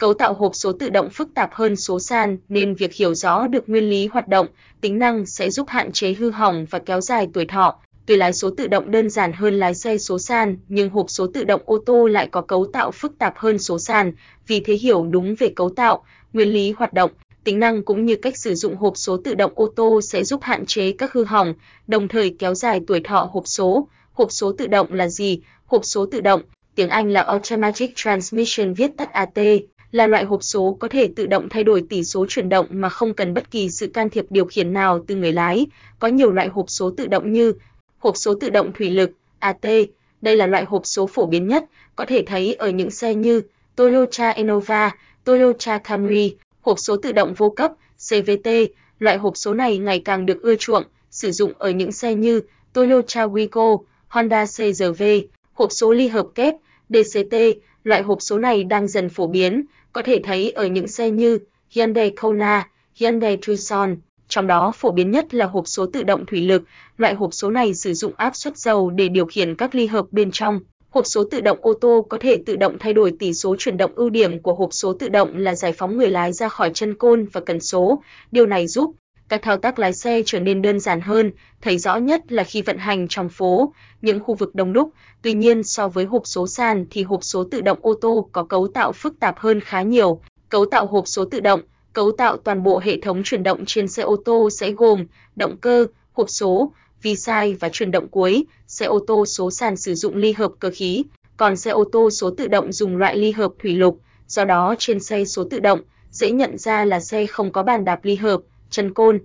Cấu tạo hộp số tự động phức tạp hơn số sàn nên việc hiểu rõ được nguyên lý hoạt động, tính năng sẽ giúp hạn chế hư hỏng và kéo dài tuổi thọ. Tuy lái số tự động đơn giản hơn lái xe số sàn, nhưng hộp số tự động ô tô lại có cấu tạo phức tạp hơn số sàn, vì thế hiểu đúng về cấu tạo, nguyên lý hoạt động, tính năng cũng như cách sử dụng hộp số tự động ô tô sẽ giúp hạn chế các hư hỏng, đồng thời kéo dài tuổi thọ hộp số. Hộp số tự động là gì? Hộp số tự động, tiếng Anh là Automatic Transmission viết tắt AT, là loại hộp số có thể tự động thay đổi tỷ số chuyển động mà không cần bất kỳ sự can thiệp điều khiển nào từ người lái. Có nhiều loại hộp số tự động như hộp số tự động thủy lực AT, đây là loại hộp số phổ biến nhất, có thể thấy ở những xe như Toyota Innova, Toyota Camry, hộp số tự động vô cấp CVT, loại hộp số này ngày càng được ưa chuộng, sử dụng ở những xe như Toyota Wigo, Honda CRV. hộp số ly hợp kép DCT, loại hộp số này đang dần phổ biến, có thể thấy ở những xe như Hyundai Kona, Hyundai Tucson, trong đó phổ biến nhất là hộp số tự động thủy lực, loại hộp số này sử dụng áp suất dầu để điều khiển các ly hợp bên trong. Hộp số tự động ô tô có thể tự động thay đổi tỷ số chuyển động ưu điểm của hộp số tự động là giải phóng người lái ra khỏi chân côn và cần số. Điều này giúp các thao tác lái xe trở nên đơn giản hơn, thấy rõ nhất là khi vận hành trong phố, những khu vực đông đúc. Tuy nhiên so với hộp số sàn thì hộp số tự động ô tô có cấu tạo phức tạp hơn khá nhiều. Cấu tạo hộp số tự động, cấu tạo toàn bộ hệ thống chuyển động trên xe ô tô sẽ gồm động cơ, hộp số, vi sai và chuyển động cuối. Xe ô tô số sàn sử dụng ly hợp cơ khí, còn xe ô tô số tự động dùng loại ly hợp thủy lục. Do đó trên xe số tự động dễ nhận ra là xe không có bàn đạp ly hợp chân côn,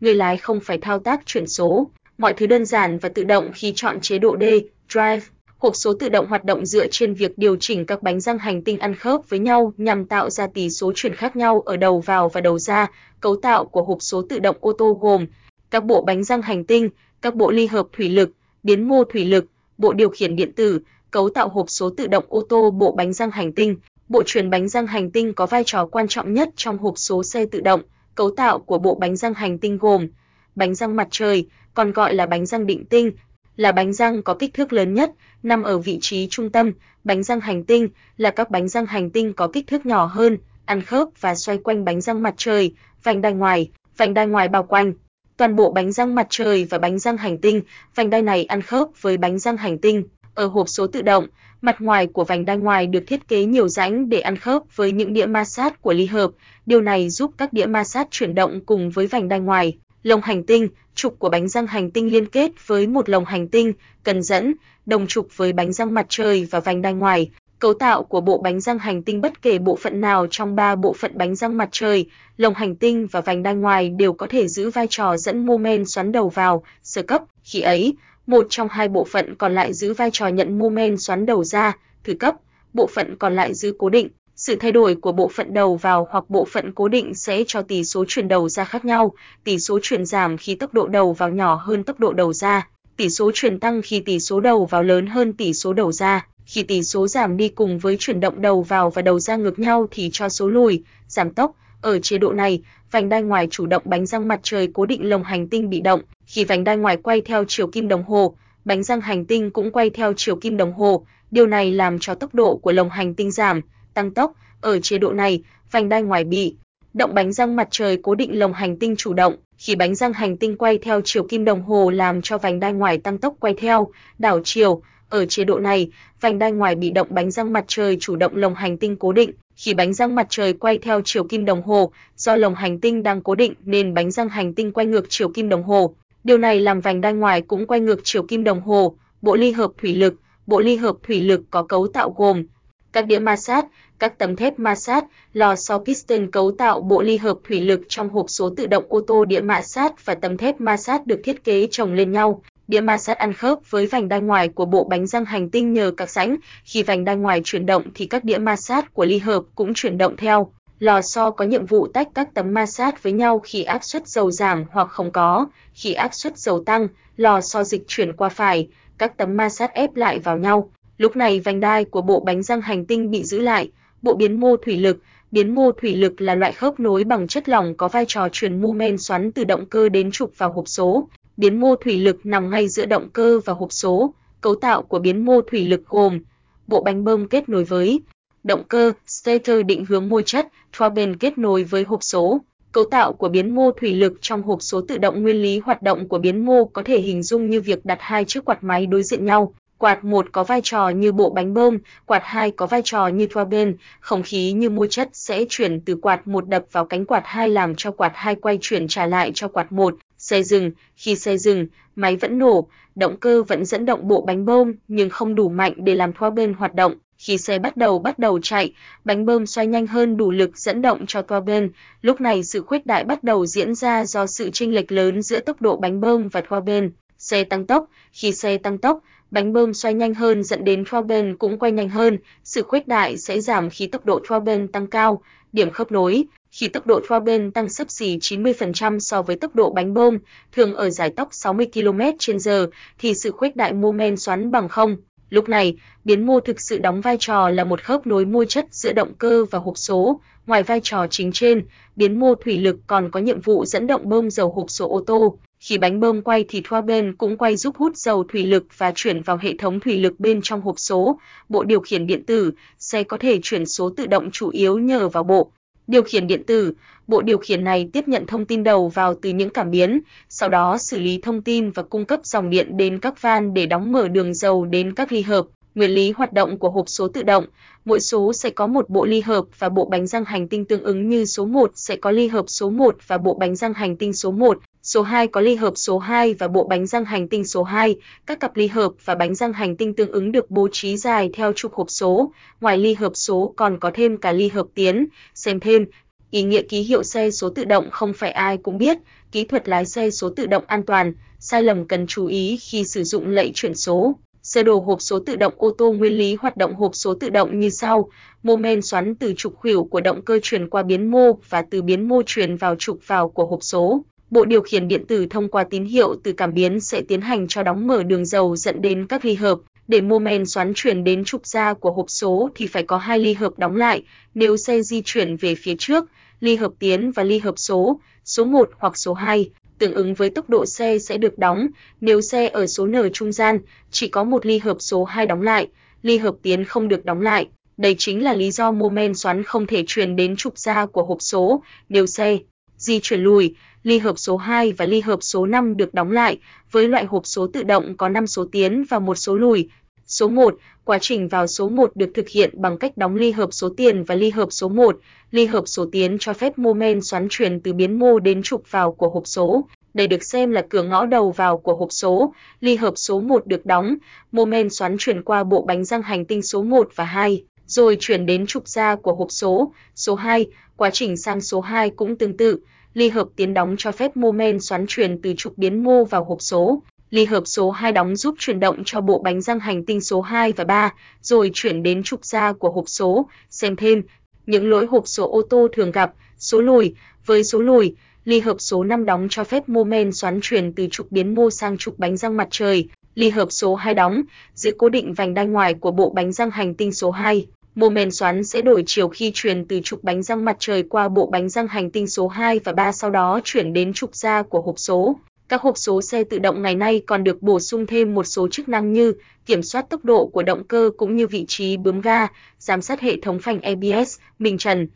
người lái không phải thao tác chuyển số, mọi thứ đơn giản và tự động khi chọn chế độ D, Drive. Hộp số tự động hoạt động dựa trên việc điều chỉnh các bánh răng hành tinh ăn khớp với nhau nhằm tạo ra tỷ số chuyển khác nhau ở đầu vào và đầu ra. Cấu tạo của hộp số tự động ô tô gồm các bộ bánh răng hành tinh, các bộ ly hợp thủy lực, biến mô thủy lực, bộ điều khiển điện tử, cấu tạo hộp số tự động ô tô bộ bánh răng hành tinh. Bộ truyền bánh răng hành tinh có vai trò quan trọng nhất trong hộp số xe tự động. Cấu tạo của bộ bánh răng hành tinh gồm bánh răng mặt trời, còn gọi là bánh răng định tinh, là bánh răng có kích thước lớn nhất, nằm ở vị trí trung tâm. Bánh răng hành tinh là các bánh răng hành tinh có kích thước nhỏ hơn, ăn khớp và xoay quanh bánh răng mặt trời, vành đai ngoài, vành đai ngoài bao quanh. Toàn bộ bánh răng mặt trời và bánh răng hành tinh, vành đai này ăn khớp với bánh răng hành tinh. Ở hộp số tự động, mặt ngoài của vành đai ngoài được thiết kế nhiều rãnh để ăn khớp với những đĩa ma sát của ly hợp. Điều này giúp các đĩa ma sát chuyển động cùng với vành đai ngoài. Lồng hành tinh, trục của bánh răng hành tinh liên kết với một lồng hành tinh, cần dẫn, đồng trục với bánh răng mặt trời và vành đai ngoài. Cấu tạo của bộ bánh răng hành tinh bất kể bộ phận nào trong ba bộ phận bánh răng mặt trời, lồng hành tinh và vành đai ngoài đều có thể giữ vai trò dẫn mô men xoắn đầu vào, sơ cấp. Khi ấy, một trong hai bộ phận còn lại giữ vai trò nhận mô men xoắn đầu ra, thứ cấp, bộ phận còn lại giữ cố định. Sự thay đổi của bộ phận đầu vào hoặc bộ phận cố định sẽ cho tỷ số chuyển đầu ra khác nhau, tỷ số chuyển giảm khi tốc độ đầu vào nhỏ hơn tốc độ đầu ra, tỷ số chuyển tăng khi tỷ số đầu vào lớn hơn tỷ số đầu ra. Khi tỷ số giảm đi cùng với chuyển động đầu vào và đầu ra ngược nhau thì cho số lùi, giảm tốc. Ở chế độ này, vành đai ngoài chủ động bánh răng mặt trời cố định lồng hành tinh bị động, khi vành đai ngoài quay theo chiều kim đồng hồ, bánh răng hành tinh cũng quay theo chiều kim đồng hồ, điều này làm cho tốc độ của lồng hành tinh giảm, tăng tốc. Ở chế độ này, vành đai ngoài bị động bánh răng mặt trời cố định lồng hành tinh chủ động, khi bánh răng hành tinh quay theo chiều kim đồng hồ làm cho vành đai ngoài tăng tốc quay theo, đảo chiều. Ở chế độ này, vành đai ngoài bị động bánh răng mặt trời chủ động lồng hành tinh cố định, khi bánh răng mặt trời quay theo chiều kim đồng hồ, do lồng hành tinh đang cố định nên bánh răng hành tinh quay ngược chiều kim đồng hồ. Điều này làm vành đai ngoài cũng quay ngược chiều kim đồng hồ. Bộ ly hợp thủy lực, bộ ly hợp thủy lực có cấu tạo gồm các đĩa ma sát, các tấm thép ma sát, lò xo piston cấu tạo bộ ly hợp thủy lực trong hộp số tự động ô tô đĩa ma sát và tấm thép ma sát được thiết kế chồng lên nhau. Đĩa ma sát ăn khớp với vành đai ngoài của bộ bánh răng hành tinh nhờ các rãnh, khi vành đai ngoài chuyển động thì các đĩa ma sát của ly hợp cũng chuyển động theo. Lò xo có nhiệm vụ tách các tấm ma sát với nhau khi áp suất dầu giảm hoặc không có, khi áp suất dầu tăng, lò xo dịch chuyển qua phải, các tấm ma sát ép lại vào nhau. Lúc này vành đai của bộ bánh răng hành tinh bị giữ lại, bộ biến mô thủy lực, biến mô thủy lực là loại khớp nối bằng chất lỏng có vai trò truyền mô men xoắn từ động cơ đến trục vào hộp số. Biến mô thủy lực nằm ngay giữa động cơ và hộp số. Cấu tạo của biến mô thủy lực gồm bộ bánh bơm kết nối với động cơ, stator định hướng môi chất, turbine kết nối với hộp số. Cấu tạo của biến mô thủy lực trong hộp số tự động nguyên lý hoạt động của biến mô có thể hình dung như việc đặt hai chiếc quạt máy đối diện nhau. Quạt một có vai trò như bộ bánh bơm, quạt hai có vai trò như turbine, không khí như môi chất sẽ chuyển từ quạt một đập vào cánh quạt hai làm cho quạt hai quay chuyển trả lại cho quạt một. Xe dừng, khi xe dừng, máy vẫn nổ, động cơ vẫn dẫn động bộ bánh bơm nhưng không đủ mạnh để làm turbine hoạt động. Khi xe bắt đầu bắt đầu chạy, bánh bơm xoay nhanh hơn đủ lực dẫn động cho turbine. Lúc này sự khuếch đại bắt đầu diễn ra do sự chênh lệch lớn giữa tốc độ bánh bơm và turbine. Xe tăng tốc, khi xe tăng tốc, bánh bơm xoay nhanh hơn dẫn đến turbine cũng quay nhanh hơn, sự khuếch đại sẽ giảm khi tốc độ turbine tăng cao. Điểm khớp nối, khi tốc độ turbine tăng sấp xỉ 90% so với tốc độ bánh bơm, thường ở giải tốc 60 km/h thì sự khuếch đại mô men xoắn bằng không. Lúc này, biến mô thực sự đóng vai trò là một khớp nối môi chất giữa động cơ và hộp số. Ngoài vai trò chính trên, biến mô thủy lực còn có nhiệm vụ dẫn động bơm dầu hộp số ô tô. Khi bánh bơm quay thì turbine cũng quay giúp hút dầu thủy lực và chuyển vào hệ thống thủy lực bên trong hộp số. Bộ điều khiển điện tử, xe có thể chuyển số tự động chủ yếu nhờ vào bộ điều khiển điện tử. Bộ điều khiển này tiếp nhận thông tin đầu vào từ những cảm biến, sau đó xử lý thông tin và cung cấp dòng điện đến các van để đóng mở đường dầu đến các ly hợp. Nguyên lý hoạt động của hộp số tự động, mỗi số sẽ có một bộ ly hợp và bộ bánh răng hành tinh tương ứng như số 1 sẽ có ly hợp số 1 và bộ bánh răng hành tinh số 1, số 2 có ly hợp số 2 và bộ bánh răng hành tinh số 2. Các cặp ly hợp và bánh răng hành tinh tương ứng được bố trí dài theo trục hộp số. Ngoài ly hợp số còn có thêm cả ly hợp tiến. Xem thêm, ý nghĩa ký hiệu xe số tự động không phải ai cũng biết, kỹ thuật lái xe số tự động an toàn, sai lầm cần chú ý khi sử dụng lệnh chuyển số. Sơ đồ hộp số tự động ô tô nguyên lý hoạt động hộp số tự động như sau: mô men xoắn từ trục khuỷu của động cơ truyền qua biến mô và từ biến mô truyền vào trục vào của hộp số. Bộ điều khiển điện tử thông qua tín hiệu từ cảm biến sẽ tiến hành cho đóng mở đường dầu dẫn đến các ly hợp. Để mô men xoắn chuyển đến trục ra của hộp số thì phải có hai ly hợp đóng lại. Nếu xe di chuyển về phía trước, ly hợp tiến và ly hợp số, số 1 hoặc số 2 tương ứng với tốc độ xe sẽ được đóng. Nếu xe ở số N trung gian, chỉ có một ly hợp số 2 đóng lại, ly hợp tiến không được đóng lại. Đây chính là lý do mô men xoắn không thể truyền đến trục ra của hộp số. Nếu xe di chuyển lùi, ly hợp số 2 và ly hợp số 5 được đóng lại. Với loại hộp số tự động có 5 số tiến và một số lùi. Số 1, quá trình vào số 1 được thực hiện bằng cách đóng ly hợp số tiền và ly hợp số 1. Ly hợp số tiến cho phép mô men xoắn truyền từ biến mô đến trục vào của hộp số. Đây được xem là cửa ngõ đầu vào của hộp số. Ly hợp số 1 được đóng, mô men xoắn truyền qua bộ bánh răng hành tinh số 1 và 2, rồi chuyển đến trục ra của hộp số. Số 2, quá trình sang số 2 cũng tương tự. Ly hợp tiến đóng cho phép mô men xoắn truyền từ trục biến mô vào hộp số. Ly hợp số 2 đóng giúp chuyển động cho bộ bánh răng hành tinh số 2 và 3, rồi chuyển đến trục ra của hộp số. Xem thêm, những lỗi hộp số ô tô thường gặp, số lùi, với số lùi, ly hợp số 5 đóng cho phép mô men xoắn truyền từ trục biến mô sang trục bánh răng mặt trời, ly hợp số 2 đóng, giữ cố định vành đai ngoài của bộ bánh răng hành tinh số 2. Mô men xoắn sẽ đổi chiều khi truyền từ trục bánh răng mặt trời qua bộ bánh răng hành tinh số 2 và 3 sau đó chuyển đến trục ra của hộp số. Các hộp số xe tự động ngày nay còn được bổ sung thêm một số chức năng như kiểm soát tốc độ của động cơ cũng như vị trí bướm ga, giám sát hệ thống phanh e ABS, bình trần,